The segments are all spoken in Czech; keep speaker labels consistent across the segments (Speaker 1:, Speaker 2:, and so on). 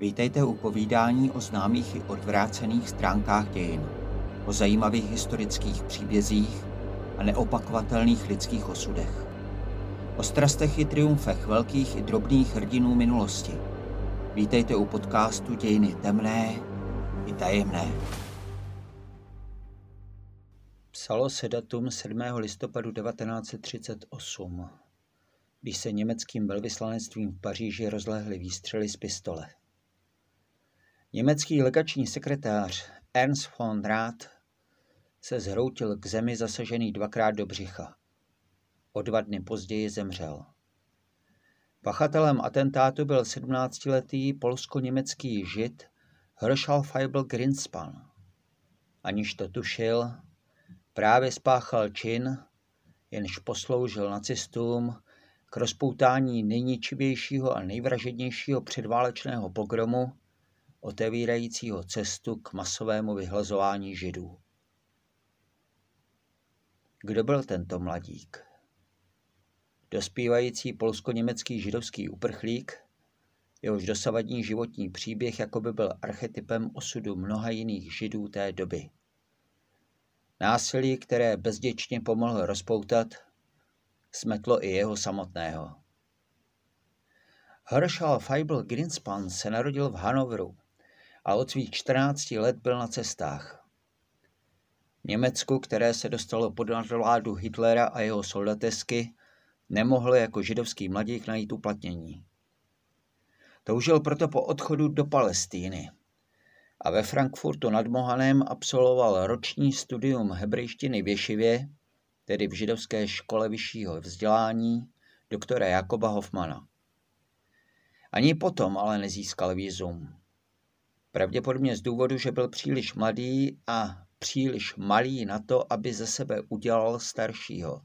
Speaker 1: Vítejte u povídání o známých i odvrácených stránkách dějin, o zajímavých historických příbězích a neopakovatelných lidských osudech. O strastech i triumfech velkých i drobných hrdinů minulosti. Vítejte u podcastu Dějiny temné i tajemné. Psalo se datum 7. listopadu 1938, když se německým velvyslanectvím v Paříži rozlehly výstřely z pistole. Německý legační sekretář Ernst von Rath se zhroutil k zemi zasažený dvakrát do břicha. O dva dny později zemřel. Pachatelem atentátu byl 17-letý polsko-německý žid Herschel Feibel Grinspan. Aniž to tušil, právě spáchal čin, jenž posloužil nacistům k rozpoutání nejničivějšího a nejvražednějšího předválečného pogromu, otevírajícího cestu k masovému vyhlazování židů. Kdo byl tento mladík? Dospívající polsko-německý židovský uprchlík, jehož dosavadní životní příběh jako by byl archetypem osudu mnoha jiných židů té doby. Násilí, které bezděčně pomohl rozpoutat, smetlo i jeho samotného. Herschel Feibel Greenspan se narodil v Hanovru a od svých 14 let byl na cestách. Německu, které se dostalo pod nadvládu Hitlera a jeho soldatesky, nemohl jako židovský mladík najít uplatnění. Toužil proto po odchodu do Palestíny a ve Frankfurtu nad Mohanem absolvoval roční studium hebrejštiny v Ješivě, tedy v židovské škole vyššího vzdělání, doktora Jakoba Hoffmana. Ani potom ale nezískal výzum. Pravděpodobně z důvodu, že byl příliš mladý a příliš malý na to, aby ze sebe udělal staršího.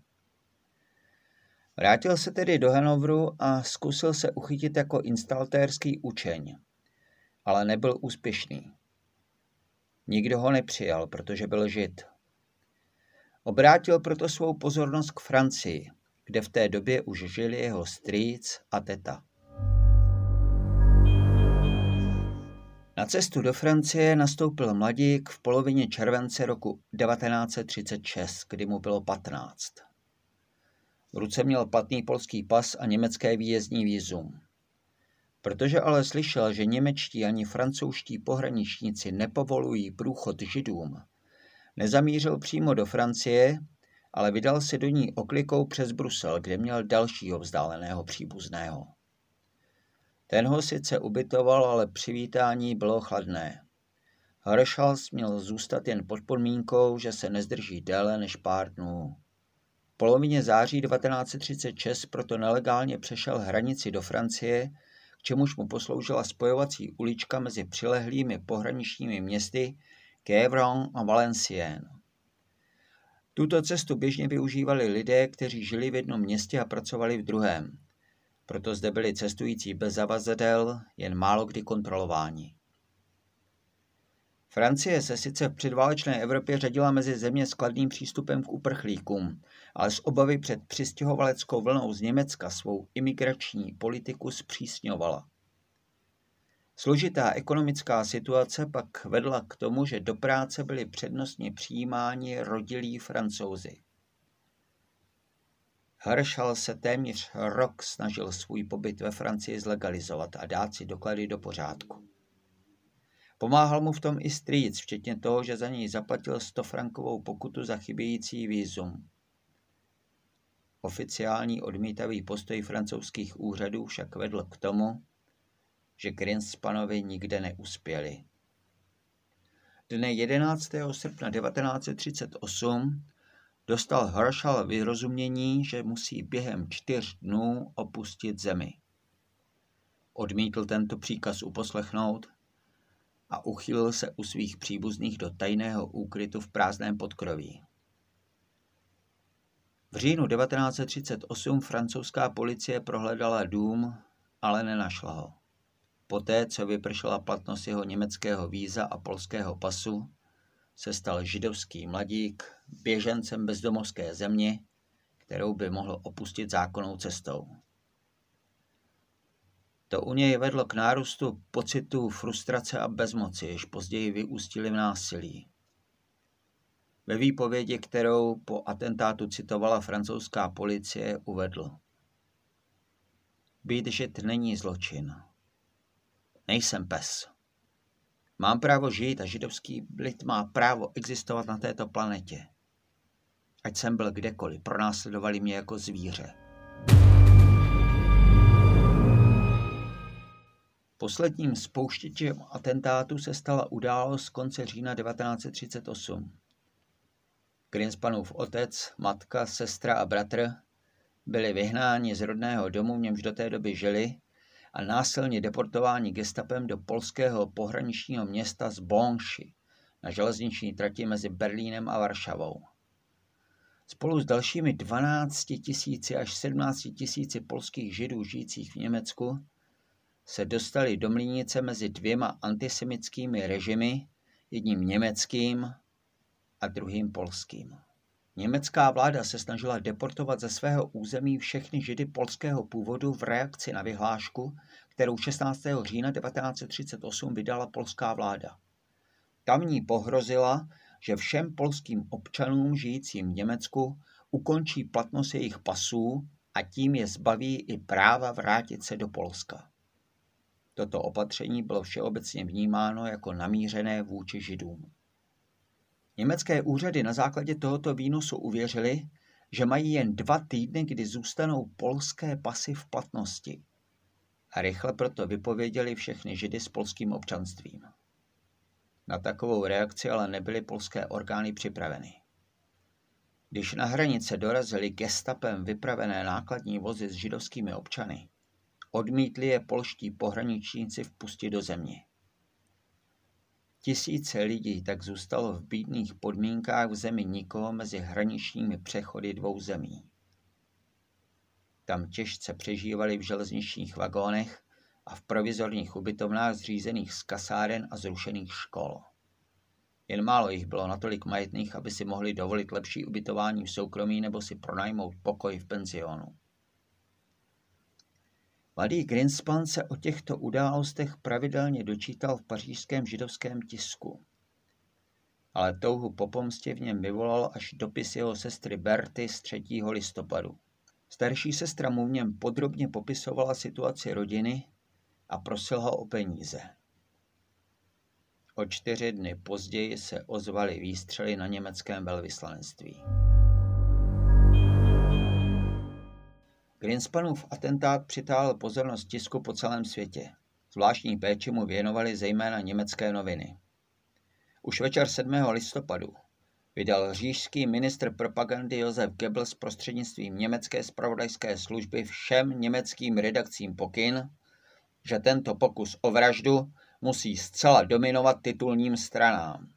Speaker 1: Vrátil se tedy do Hanovru a zkusil se uchytit jako instaltérský učeň, ale nebyl úspěšný. Nikdo ho nepřijal, protože byl žid. Obrátil proto svou pozornost k Francii, kde v té době už žili jeho strýc a teta. Na cestu do Francie nastoupil mladík v polovině července roku 1936, kdy mu bylo 15. V ruce měl platný polský pas a německé výjezdní výzum. Protože ale slyšel, že němečtí ani francouzští pohraničníci nepovolují průchod židům, nezamířil přímo do Francie, ale vydal se do ní oklikou přes Brusel, kde měl dalšího vzdáleného příbuzného. Ten ho sice ubytoval, ale přivítání bylo chladné. Harshals měl zůstat jen pod podmínkou, že se nezdrží déle než pár dnů. V polovině září 1936 proto nelegálně přešel hranici do Francie, k čemuž mu posloužila spojovací ulička mezi přilehlými pohraničními městy Kévron a Valenciennes. Tuto cestu běžně využívali lidé, kteří žili v jednom městě a pracovali v druhém proto zde byli cestující bez zavazadel, jen málo kdy kontrolováni. Francie se sice v předválečné Evropě řadila mezi země s kladným přístupem k uprchlíkům, ale z obavy před přistěhovaleckou vlnou z Německa svou imigrační politiku zpřísňovala. Složitá ekonomická situace pak vedla k tomu, že do práce byli přednostně přijímáni rodilí francouzi. Herschel se téměř rok snažil svůj pobyt ve Francii zlegalizovat a dát si doklady do pořádku. Pomáhal mu v tom i strýc, včetně toho, že za něj zaplatil 100 frankovou pokutu za chybějící výzum. Oficiální odmítavý postoj francouzských úřadů však vedl k tomu, že Grinspanovi nikde neuspěli. Dne 11. srpna 1938 dostal Herschel vyrozumění, že musí během čtyř dnů opustit zemi. Odmítl tento příkaz uposlechnout a uchylil se u svých příbuzných do tajného úkrytu v prázdném podkroví. V říjnu 1938 francouzská policie prohledala dům, ale nenašla ho. Poté, co vypršela platnost jeho německého víza a polského pasu, se stal židovský mladík běžencem bezdomovské země, kterou by mohl opustit zákonnou cestou. To u něj vedlo k nárůstu pocitů frustrace a bezmoci, jež později vyústily v násilí. Ve výpovědi, kterou po atentátu citovala francouzská policie, uvedl. Být žid není zločin. Nejsem pes. Mám právo žít a židovský lid má právo existovat na této planetě. Ať jsem byl kdekoliv, pronásledovali mě jako zvíře. Posledním spouštěčem atentátu se stala událost z konce října 1938. Greenspanův otec, matka, sestra a bratr byli vyhnáni z rodného domu, v němž do té doby žili, a násilně deportováni gestapem do polského pohraničního města z Bonši na železniční trati mezi Berlínem a Varšavou. Spolu s dalšími 12 tisíci až 17 tisíci polských židů žijících v Německu se dostali do mlínice mezi dvěma antisemickými režimy, jedním německým a druhým polským. Německá vláda se snažila deportovat ze svého území všechny židy polského původu v reakci na vyhlášku, kterou 16. října 1938 vydala polská vláda. Tamní pohrozila, že všem polským občanům žijícím v Německu ukončí platnost jejich pasů a tím je zbaví i práva vrátit se do Polska. Toto opatření bylo všeobecně vnímáno jako namířené vůči židům. Německé úřady na základě tohoto výnosu uvěřili, že mají jen dva týdny, kdy zůstanou polské pasy v platnosti. A rychle proto vypověděli všechny židy s polským občanstvím. Na takovou reakci ale nebyly polské orgány připraveny. Když na hranice dorazili gestapem vypravené nákladní vozy s židovskými občany, odmítli je polští pohraničníci vpustit do země. Tisíce lidí tak zůstalo v bídných podmínkách v zemi nikoho mezi hraničními přechody dvou zemí. Tam těžce přežívali v železničních vagónech a v provizorních ubytovnách zřízených z kasáren a zrušených škol. Jen málo jich bylo natolik majetných, aby si mohli dovolit lepší ubytování v soukromí nebo si pronajmout pokoj v penzionu. Mladý Greenspan se o těchto událostech pravidelně dočítal v pařížském židovském tisku. Ale touhu po pomstě v něm vyvolal až dopis jeho sestry Berty z 3. listopadu. Starší sestra mu v něm podrobně popisovala situaci rodiny a prosil ho o peníze. O čtyři dny později se ozvaly výstřely na německém velvyslanectví. Greenspanův atentát přitáhl pozornost tisku po celém světě. Zvláštní péči mu věnovali zejména německé noviny. Už večer 7. listopadu vydal říšský ministr propagandy Josef Goebbels prostřednictvím německé spravodajské služby všem německým redakcím pokyn, že tento pokus o vraždu musí zcela dominovat titulním stranám.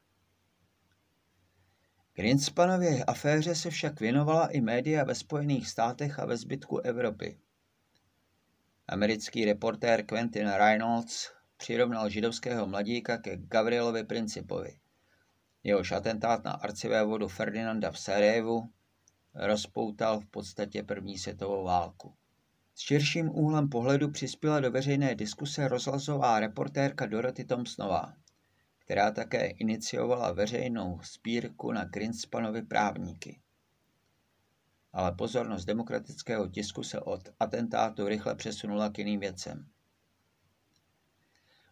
Speaker 1: Greenspanově aféře se však věnovala i média ve Spojených státech a ve zbytku Evropy. Americký reportér Quentin Reynolds přirovnal židovského mladíka ke Gavrielovi Principovi. Jehož atentát na arcivévodu Ferdinanda v Sarajevu rozpoutal v podstatě první světovou válku. S širším úhlem pohledu přispěla do veřejné diskuse rozhlasová reportérka Dorothy Thompsonová která také iniciovala veřejnou spírku na Greenspanovi právníky. Ale pozornost demokratického tisku se od atentátu rychle přesunula k jiným věcem.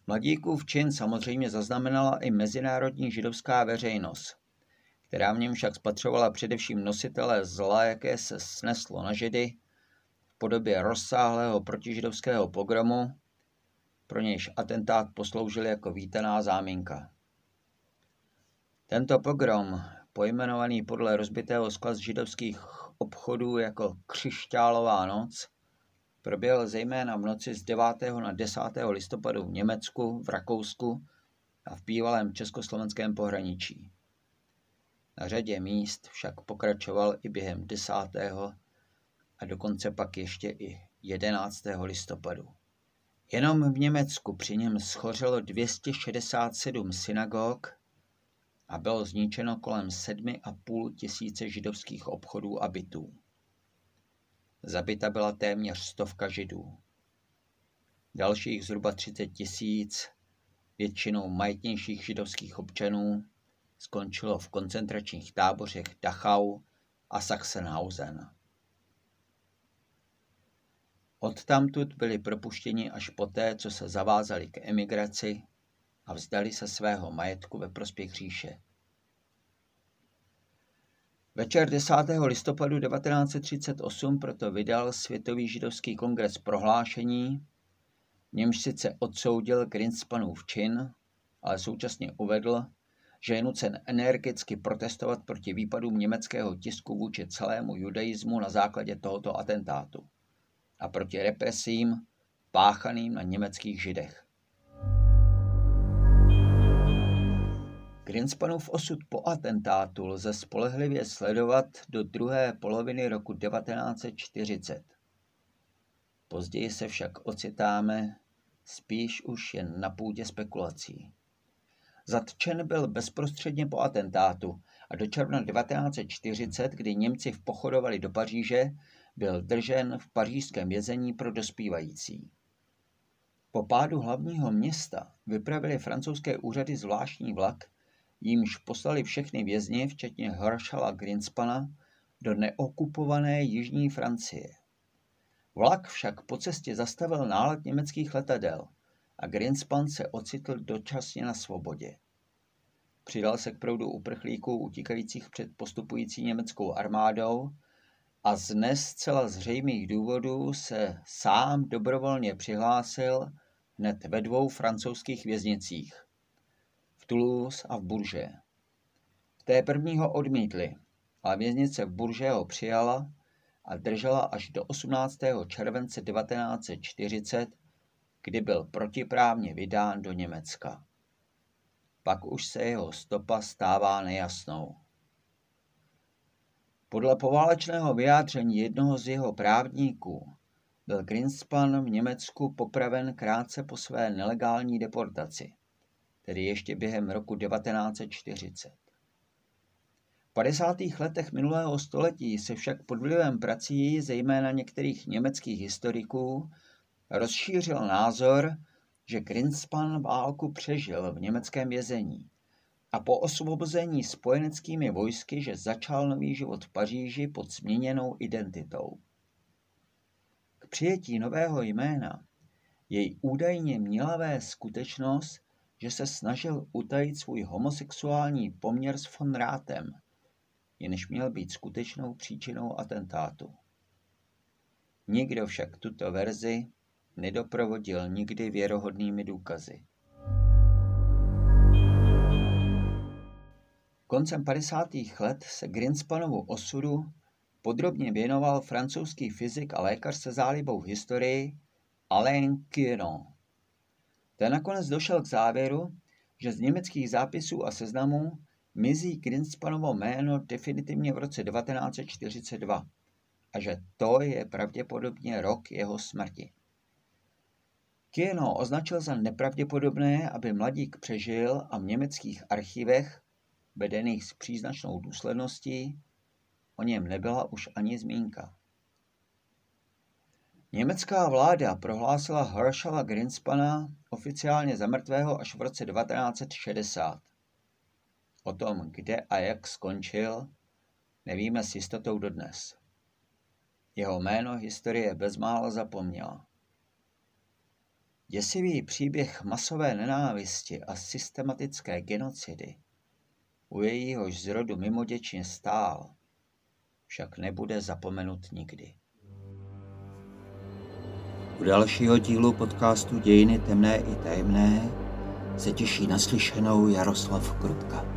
Speaker 1: Mladíkův čin samozřejmě zaznamenala i mezinárodní židovská veřejnost, která v něm však spatřovala především nositele zla, jaké se sneslo na židy v podobě rozsáhlého protižidovského pogromu, pro nějž atentát posloužil jako vítaná záminka. Tento pogrom, pojmenovaný podle rozbitého skla z židovských obchodů jako Křišťálová noc, proběhl zejména v noci z 9. na 10. listopadu v Německu, v Rakousku a v bývalém československém pohraničí. Na řadě míst však pokračoval i během 10. a dokonce pak ještě i 11. listopadu. Jenom v Německu při něm schořelo 267 synagog a bylo zničeno kolem 7,5 tisíce židovských obchodů a bytů. Zabita byla téměř stovka židů. dalších zhruba 30 tisíc, většinou majetnějších židovských občanů, skončilo v koncentračních tábořech Dachau a Sachsenhausen. Odtamtud byli propuštěni až poté, co se zavázali k emigraci a vzdali se svého majetku ve prospěch říše. Večer 10. listopadu 1938 proto vydal Světový židovský kongres prohlášení, němž sice odsoudil Greenspanův čin, ale současně uvedl, že je nucen energicky protestovat proti výpadům německého tisku vůči celému judaismu na základě tohoto atentátu a proti represím páchaným na německých židech. Greenspanův osud po atentátu lze spolehlivě sledovat do druhé poloviny roku 1940. Později se však ocitáme spíš už jen na půdě spekulací. Zatčen byl bezprostředně po atentátu a do června 1940, kdy Němci vpochodovali do Paříže, byl držen v pařížském vězení pro dospívající. Po pádu hlavního města vypravili francouzské úřady zvláštní vlak, jímž poslali všechny vězně, včetně Herschela Greenspana, do neokupované jižní Francie. Vlak však po cestě zastavil nálet německých letadel a Greenspan se ocitl dočasně na svobodě. Přidal se k proudu uprchlíků utíkajících před postupující německou armádou a z dnes zcela zřejmých důvodů se sám dobrovolně přihlásil hned ve dvou francouzských věznicích, v Toulouse a v Bourges. V té první ho odmítli, ale věznice v Bourges ho přijala a držela až do 18. července 1940, kdy byl protiprávně vydán do Německa. Pak už se jeho stopa stává nejasnou. Podle poválečného vyjádření jednoho z jeho právníků byl Greenspan v Německu popraven krátce po své nelegální deportaci, tedy ještě během roku 1940. V 50. letech minulého století se však pod vlivem prací, zejména některých německých historiků, rozšířil názor, že Greenspan válku přežil v německém vězení a po osvobození spojeneckými vojsky, že začal nový život v Paříži pod změněnou identitou. K přijetí nového jména jej údajně měla vést skutečnost, že se snažil utajit svůj homosexuální poměr s von Rátem, jenž měl být skutečnou příčinou atentátu. Nikdo však tuto verzi nedoprovodil nikdy věrohodnými důkazy. Koncem 50. let se Greenspanovu osudu podrobně věnoval francouzský fyzik a lékař se zálibou v historii Alain Quiron. Ten nakonec došel k závěru, že z německých zápisů a seznamů mizí Greenspanovo jméno definitivně v roce 1942 a že to je pravděpodobně rok jeho smrti. Kieno označil za nepravděpodobné, aby mladík přežil a v německých archivech vedených s příznačnou důsledností, o něm nebyla už ani zmínka. Německá vláda prohlásila Herschela Greenspana oficiálně za mrtvého až v roce 1960. O tom, kde a jak skončil, nevíme s jistotou dodnes. Jeho jméno historie bezmála zapomněla. Děsivý příběh masové nenávisti a systematické genocidy u jejíhož zrodu mimoděčně stál, však nebude zapomenut nikdy. U dalšího dílu podcastu Dějiny temné i tajemné se těší naslyšenou Jaroslav Krutka.